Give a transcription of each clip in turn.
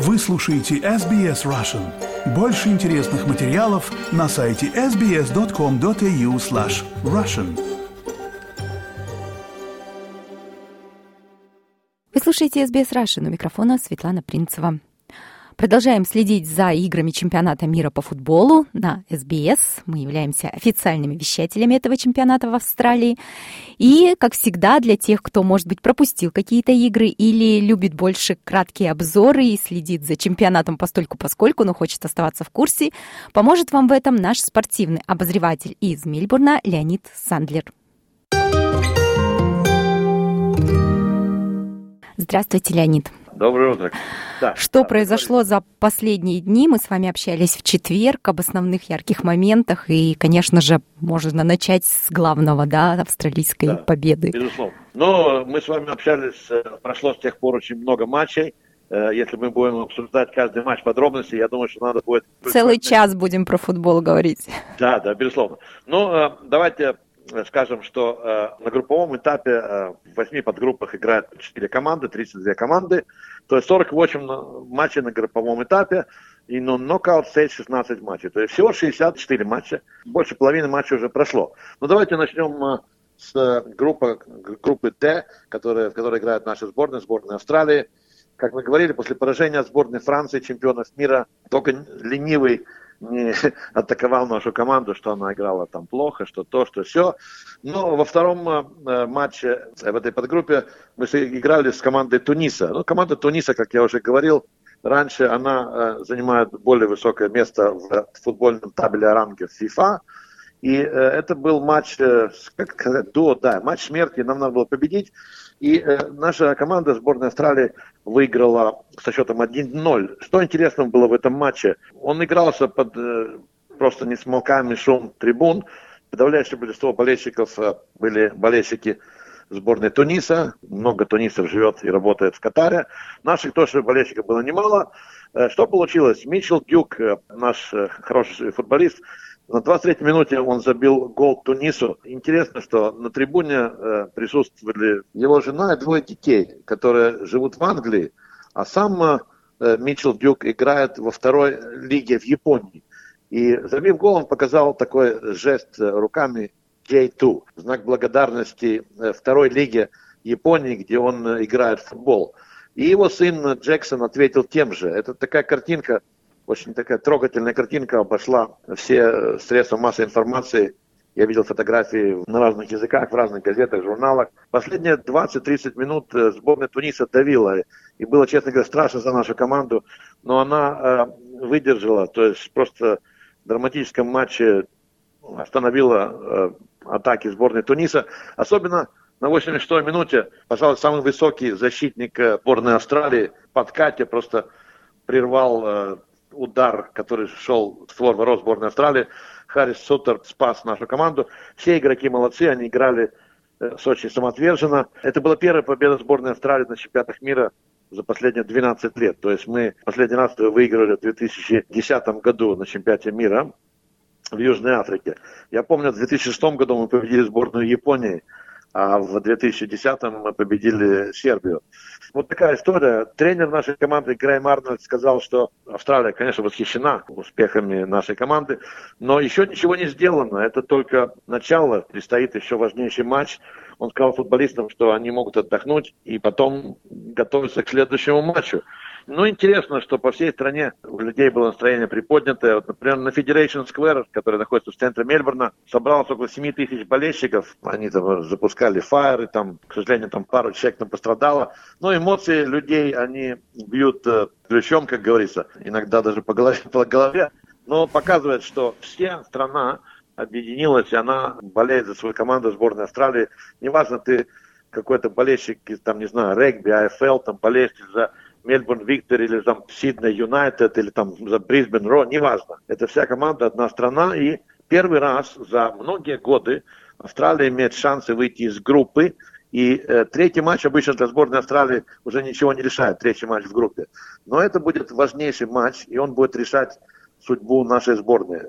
Вы слушаете SBS Russian. Больше интересных материалов на сайте sbs.com.au slash russian. Вы слушаете SBS Russian. У микрофона Светлана Принцева. Продолжаем следить за играми чемпионата мира по футболу на СБС. Мы являемся официальными вещателями этого чемпионата в Австралии. И, как всегда, для тех, кто, может быть, пропустил какие-то игры или любит больше краткие обзоры и следит за чемпионатом постольку поскольку, но хочет оставаться в курсе, поможет вам в этом наш спортивный обозреватель из Мельбурна Леонид Сандлер. Здравствуйте, Леонид. Доброе утро. Да, что да, произошло за последние дни? Мы с вами общались в четверг об основных ярких моментах, и, конечно же, можно начать с главного, да, австралийской да, победы. Безусловно. Но мы с вами общались, э, прошло с тех пор очень много матчей. Э, если мы будем обсуждать каждый матч подробности, я думаю, что надо будет... Целый час будем про футбол говорить. Да, да, безусловно. Ну, э, давайте скажем, что э, на групповом этапе э, в восьми подгруппах играют 4 команды, 32 команды, то есть 48 матчей на групповом этапе, и на нокаут стейдж 16 матчей. То есть всего 64 матча, больше половины матчей уже прошло. Но давайте начнем э, с группы, группы Д, которая, в которой играет наша сборная, сборная Австралии. Как мы говорили, после поражения сборной Франции, чемпионов мира, только ленивый не атаковал нашу команду, что она играла там плохо, что то, что все. Но во втором э, матче в этой подгруппе мы играли с командой Туниса. Ну, команда Туниса, как я уже говорил, раньше она э, занимает более высокое место в футбольном табеле ранга FIFA. И э, это был матч, э, как сказать, до, да, матч смерти, нам надо было победить. И э, наша команда, сборная Австралии, выиграла со счетом 1-0. Что интересно было в этом матче? Он игрался под э, просто несмолкаемый шум трибун. Подавляющее большинство болельщиков э, были болельщики сборной Туниса. Много тунисов живет и работает в Катаре. Наших тоже болельщиков было немало. Э, что получилось? Митчел Дюк, э, наш э, хороший футболист, на 23-й минуте он забил гол Тунису. Интересно, что на трибуне э, присутствовали его жена и двое детей, которые живут в Англии, а сам э, Митчел Дюк играет во второй лиге в Японии. И забив гол, он показал такой жест руками J2, знак благодарности э, второй лиге Японии, где он э, играет в футбол. И его сын Джексон ответил тем же. Это такая картинка, очень такая трогательная картинка обошла все средства массовой информации. Я видел фотографии на разных языках, в разных газетах, журналах. Последние 20-30 минут э, сборная Туниса давила. И было, честно говоря, страшно за нашу команду. Но она э, выдержала. То есть просто в драматическом матче остановила э, атаки сборной Туниса. Особенно на 86-й минуте, пожалуй, самый высокий защитник э, сборной Австралии под Кате просто прервал э, удар, который шел в створ ворот сборной Австралии. Харрис Суттер спас нашу команду. Все игроки молодцы, они играли э, с очень самоотверженно. Это была первая победа сборной Австралии на чемпионатах мира за последние 12 лет. То есть мы последний раз выиграли в 2010 году на чемпионате мира в Южной Африке. Я помню, в 2006 году мы победили сборную Японии а в 2010-м мы победили Сербию. Вот такая история. Тренер нашей команды Грейм Арнольд сказал, что Австралия, конечно, восхищена успехами нашей команды, но еще ничего не сделано. Это только начало. Предстоит еще важнейший матч. Он сказал футболистам, что они могут отдохнуть и потом готовиться к следующему матчу. Ну, интересно, что по всей стране у людей было настроение приподнятое. Вот, например, на Federation Square, который находится в центре Мельбурна, собралось около 7 тысяч болельщиков. Они там запускали фаеры, там, к сожалению, там пару человек там пострадало. Но эмоции людей, они бьют э, ключом, как говорится, иногда даже по голове, по голове. Но показывает, что вся страна объединилась, и она болеет за свою команду сборной Австралии. Неважно, ты какой-то болельщик, там, не знаю, регби, АФЛ, там, болеешь за Мельбурн Виктор или там Сидней Юнайтед или там за Брисбен Ро, неважно. Это вся команда, одна страна. И первый раз за многие годы Австралия имеет шансы выйти из группы. И э, третий матч обычно для сборной Австралии уже ничего не решает, третий матч в группе. Но это будет важнейший матч, и он будет решать судьбу нашей сборной.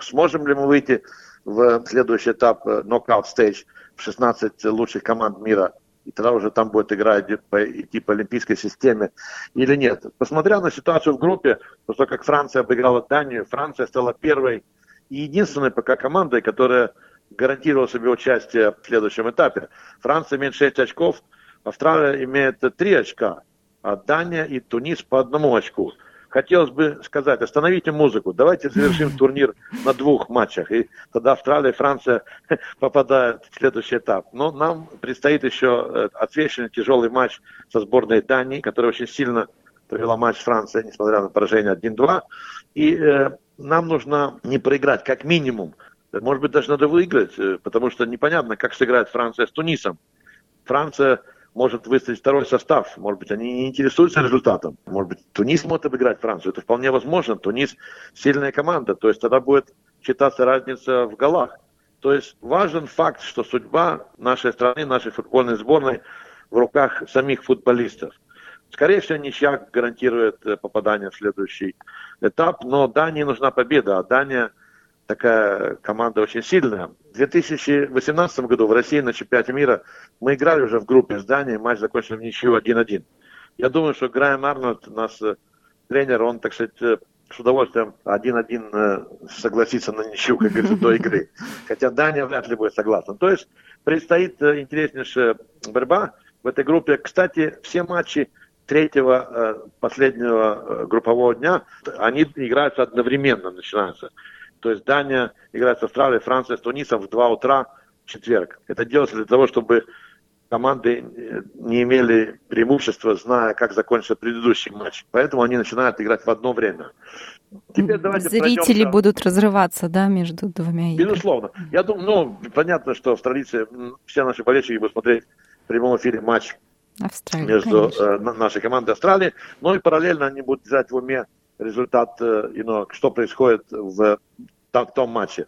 Сможем ли мы выйти в следующий этап нокаут э, стейдж в 16 лучших команд мира и тогда уже там будет играть по, идти по олимпийской системе или нет. Посмотря на ситуацию в группе, после как Франция обыграла Данию, Франция стала первой и единственной пока командой, которая гарантировала себе участие в следующем этапе. Франция имеет 6 очков, Австралия имеет 3 очка, а Дания и Тунис по одному очку хотелось бы сказать, остановите музыку, давайте завершим турнир на двух матчах, и тогда Австралия и Франция попадают в следующий этап. Но нам предстоит еще э, ответственный тяжелый матч со сборной Дании, которая очень сильно провела матч с Францией, несмотря на поражение 1-2. И э, нам нужно не проиграть, как минимум. Может быть, даже надо выиграть, э, потому что непонятно, как сыграет Франция с Тунисом. Франция может выставить второй состав. Может быть, они не интересуются результатом. Может быть, Тунис может обыграть Францию. Это вполне возможно. Тунис сильная команда. То есть тогда будет считаться разница в голах. То есть важен факт, что судьба нашей страны, нашей футбольной сборной в руках самих футболистов. Скорее всего, ничья гарантирует э, попадание в следующий этап, но Дании нужна победа, а Дания – такая команда очень сильная. В 2018 году в России на чемпионате мира мы играли уже в группе с Данией, матч закончился в ничью 1-1. Я думаю, что Грайм Арнольд, наш э, тренер, он, так сказать, э, с удовольствием 1-1 э, согласится на ничью, как говорится, до игры. Хотя Дания вряд ли будет согласна. То есть предстоит интереснейшая борьба в этой группе. Кстати, все матчи третьего, последнего группового дня, они играются одновременно, начинаются. То есть Дания играет с Австралией, Франция с Тунисом в 2 утра в четверг. Это делается для того, чтобы команды э, не имели преимущества, зная, как закончится предыдущий матч. Поэтому они начинают играть в одно время. Теперь давайте Зрители пройдемся. будут разрываться, да, между двумя играми? Безусловно. Я думаю, ну, понятно, что австралийцы, все наши болельщики будут смотреть в прямом эфире матч Австралия, между э, нашей командой Австралии, но и параллельно они будут взять в уме результат, you э, know, что происходит в в том матче.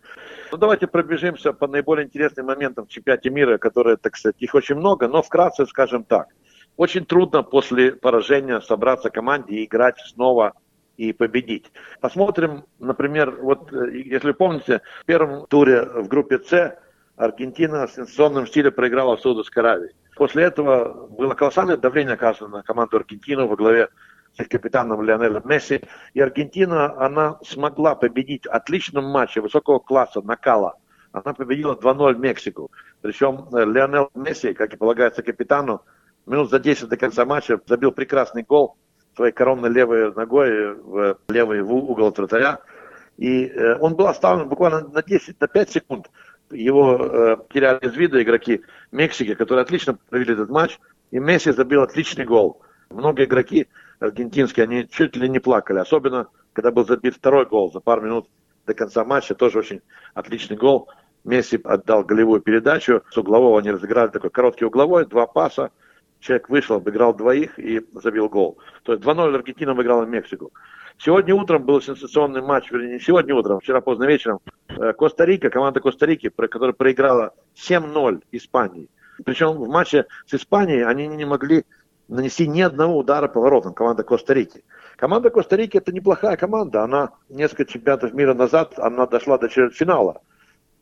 Ну, давайте пробежимся по наиболее интересным моментам в чемпионате мира, которые, так сказать, их очень много, но вкратце скажем так. Очень трудно после поражения собраться команде и играть снова и победить. Посмотрим, например, вот э, если помните, в первом туре в группе С Аргентина в сенсационном стиле проиграла в Саудовской Аравии. После этого было колоссальное давление оказано на команду Аргентину во главе капитаном Лионелем Месси. И Аргентина, она смогла победить в отличном матче высокого класса, накала. Она победила 2-0 Мексику. Причем э, Лионел Месси, как и полагается капитану, минут за 10 до конца матча забил прекрасный гол своей коронной левой ногой в левый угол вратаря. И э, он был оставлен буквально на 10, на 5 секунд. Его э, теряли из вида игроки Мексики, которые отлично провели этот матч. И Месси забил отличный гол. Многие игроки аргентинские, они чуть ли не плакали. Особенно, когда был забит второй гол за пару минут до конца матча. Тоже очень отличный гол. Месси отдал голевую передачу. С углового они разыграли такой короткий угловой, два паса. Человек вышел, обыграл двоих и забил гол. То есть 2-0 Аргентина выиграла Мексику. Сегодня утром был сенсационный матч, вернее, не сегодня утром, вчера поздно вечером. Э, Коста-Рика, команда Коста-Рики, которая проиграла 7-0 Испании. Причем в матче с Испанией они не могли нанести ни одного удара по воротам команда Коста-Рики. Команда Коста-Рики это неплохая команда. Она несколько чемпионатов мира назад, она дошла до четвертьфинала.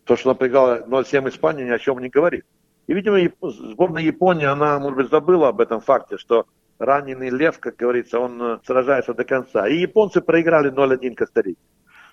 То, что она проиграла 0-7 Испании, ни о чем не говорит. И, видимо, сборная Японии, она, может быть, забыла об этом факте, что раненый лев, как говорится, он э, сражается до конца. И японцы проиграли 0-1 Коста-Рике.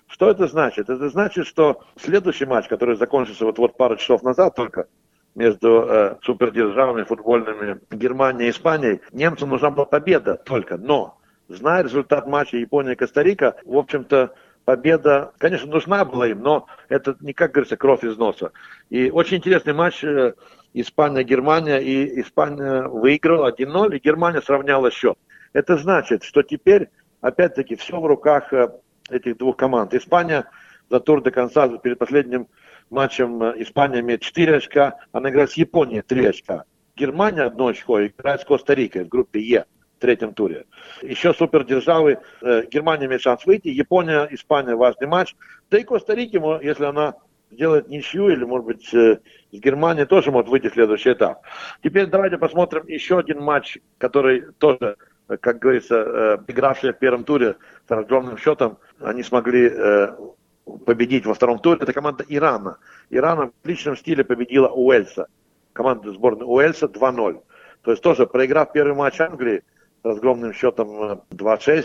Что это значит? Это значит, что следующий матч, который закончился вот-вот пару часов назад только, между э, супердержавами футбольными Германией и Испанией, немцам нужна была победа только. Но, зная результат матча Япония-Коста-Рика, в общем-то, победа, конечно, нужна была им, но это не, как говорится, кровь из носа. И очень интересный матч э, Испания-Германия, и Испания выиграла 1-0, и Германия сравняла счет. Это значит, что теперь, опять-таки, все в руках э, этих двух команд. Испания за тур до конца, перед последним матчем э, Испания имеет 4 очка, она играет с Японией 3 очка. Германия одно очко играет с Коста-Рикой в группе Е в третьем туре. Еще супердержавы. Э, Германия имеет шанс выйти, Япония, Испания важный матч. Да и Коста-Рики, если она сделает ничью, или, может быть, э, с Германией тоже может выйти в следующий этап. Теперь давайте посмотрим еще один матч, который тоже, как говорится, игравшие в первом туре с огромным счетом, они смогли победить во втором туре, это команда Ирана. Ирана в личном стиле победила Уэльса. Команда сборной Уэльса 2-0. То есть тоже проиграв первый матч Англии разгромным счетом 2-6, э,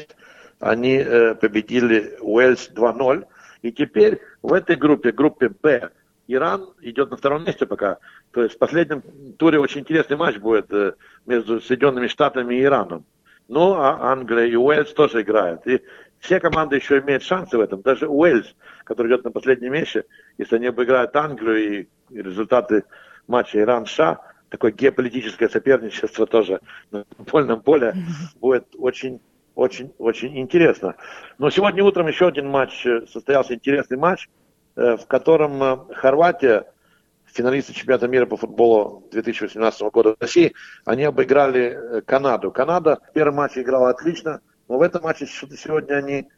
они э, победили Уэльс 2-0. И теперь в этой группе, группе Б, Иран идет на втором месте пока. То есть в последнем туре очень интересный матч будет э, между Соединенными Штатами и Ираном. Ну, а Англия и Уэльс тоже играют. И все команды еще имеют шансы в этом. Даже Уэльс, который идет на последнем месте, если они обыграют Англию и, результаты матча Иран-США, такое геополитическое соперничество тоже на футбольном поле будет очень очень, очень интересно. Но сегодня утром еще один матч, э, состоялся интересный матч, э, в котором э, Хорватия, финалисты чемпионата мира по футболу 2018 года в России, они обыграли Канаду. Канада в первом матче играла отлично, но в этом матче сегодня они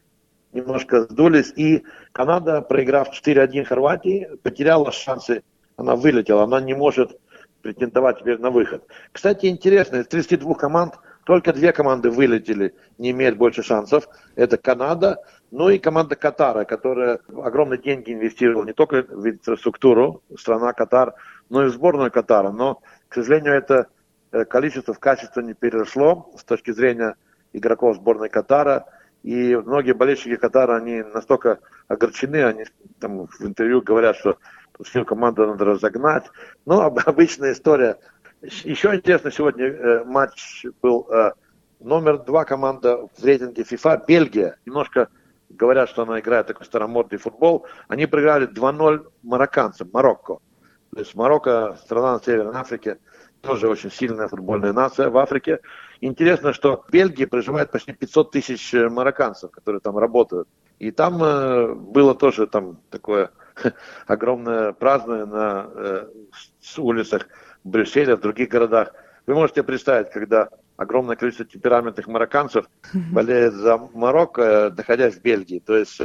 немножко сдулись. И Канада, проиграв 4-1 Хорватии, потеряла шансы, она вылетела, она не может претендовать теперь на выход. Кстати, интересно, из 32 команд только две команды вылетели, не имеют больше шансов. Это Канада, ну и команда Катара, которая огромные деньги инвестировала не только в инфраструктуру, страна Катар, но и в сборную Катара. Но, к сожалению, это э, количество в качество не переросло с точки зрения игроков сборной Катара. И многие болельщики Катара, они настолько огорчены, они там в интервью говорят, что всю команду надо разогнать. Но обычная история еще интересно, сегодня э, матч был э, номер два команда в рейтинге FIFA, Бельгия. Немножко говорят, что она играет такой старомодный футбол. Они проиграли 2-0 марокканцам, Марокко. То есть Марокко, страна на Северной Африке, тоже очень сильная футбольная нация в Африке. Интересно, что в Бельгии проживает почти 500 тысяч э, марокканцев, которые там работают. И там э, было тоже там такое огромное празднование на э, улицах Брюсселе, в других городах. Вы можете представить, когда огромное количество темпераментных марокканцев болеет за Марокко, находясь в Бельгии. То есть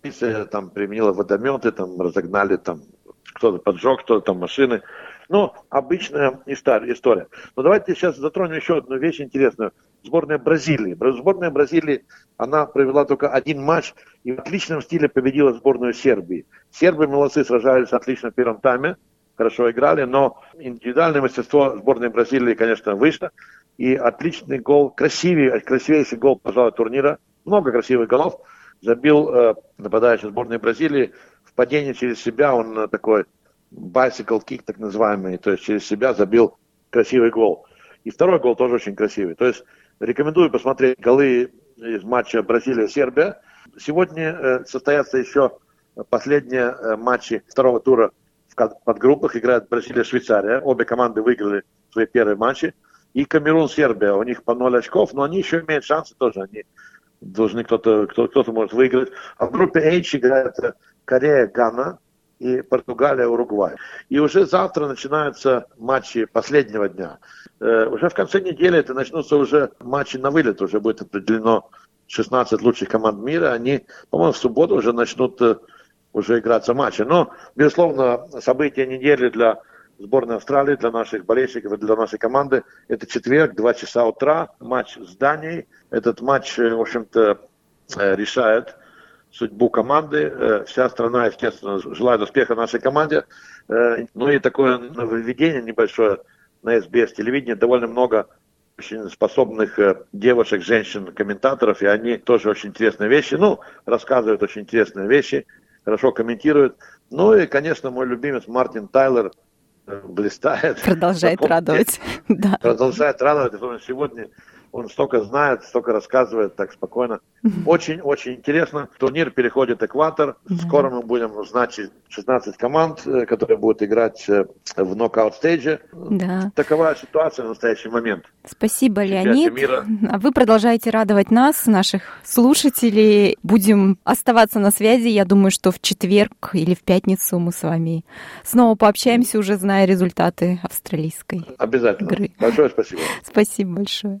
полиция там применила водометы, там разогнали, там кто-то поджег, кто-то там машины. Ну, обычная история. Но давайте сейчас затронем еще одну вещь интересную. Сборная Бразилии. Сборная Бразилии, она провела только один матч и в отличном стиле победила сборную Сербии. Сербы молодцы, сражались отлично в первом тайме хорошо играли, но индивидуальное мастерство сборной Бразилии, конечно, выше. И отличный гол, красивый, красивейший гол, пожалуй, турнира. Много красивых голов. Забил э, нападающий сборной Бразилии в падении через себя. Он э, такой bicycle kick, так называемый, то есть через себя забил красивый гол. И второй гол тоже очень красивый. То есть рекомендую посмотреть голы из матча Бразилия-Сербия. Сегодня э, состоятся еще последние э, матчи второго тура в подгруппах играет Бразилия, Швейцария. Обе команды выиграли свои первые матчи. И Камерун, Сербия. У них по 0 очков, но они еще имеют шансы тоже. Они должны кто-то, кто, кто-то может выиграть. А в группе H играет Корея, Гана и Португалия, Уругвай. И уже завтра начинаются матчи последнего дня. Э, уже в конце недели это начнутся уже матчи на вылет. Уже будет определено 16 лучших команд мира. Они, по-моему, в субботу уже начнут э, уже играться матчи. Но, безусловно, события недели для сборной Австралии, для наших болельщиков для нашей команды. Это четверг, 2 часа утра, матч с Данией. Этот матч, э, в общем-то, решает судьбу команды. Э, вся страна, естественно, желает успеха нашей команде. Ну и такое нововведение небольшое на СБС телевидении. Довольно много очень способных девушек, женщин, комментаторов, и они тоже очень интересные вещи, ну, рассказывают очень интересные вещи хорошо комментирует. Ну и, конечно, мой любимец Мартин Тайлер э, блистает. Продолжает радовать. Продолжает радовать. Сегодня он столько знает, столько рассказывает так спокойно. Очень-очень интересно. Турнир переходит экватор. Скоро мы будем знать 16 команд, э, которые будут играть э, в нокаут-стейдже. Да. Такова ситуация в настоящий момент. Спасибо, Леонид. Мира. А вы продолжаете радовать нас, наших слушателей. Будем оставаться на связи. Я думаю, что в четверг или в пятницу мы с вами снова пообщаемся, уже зная результаты австралийской Обязательно. игры. Большое спасибо. Спасибо большое.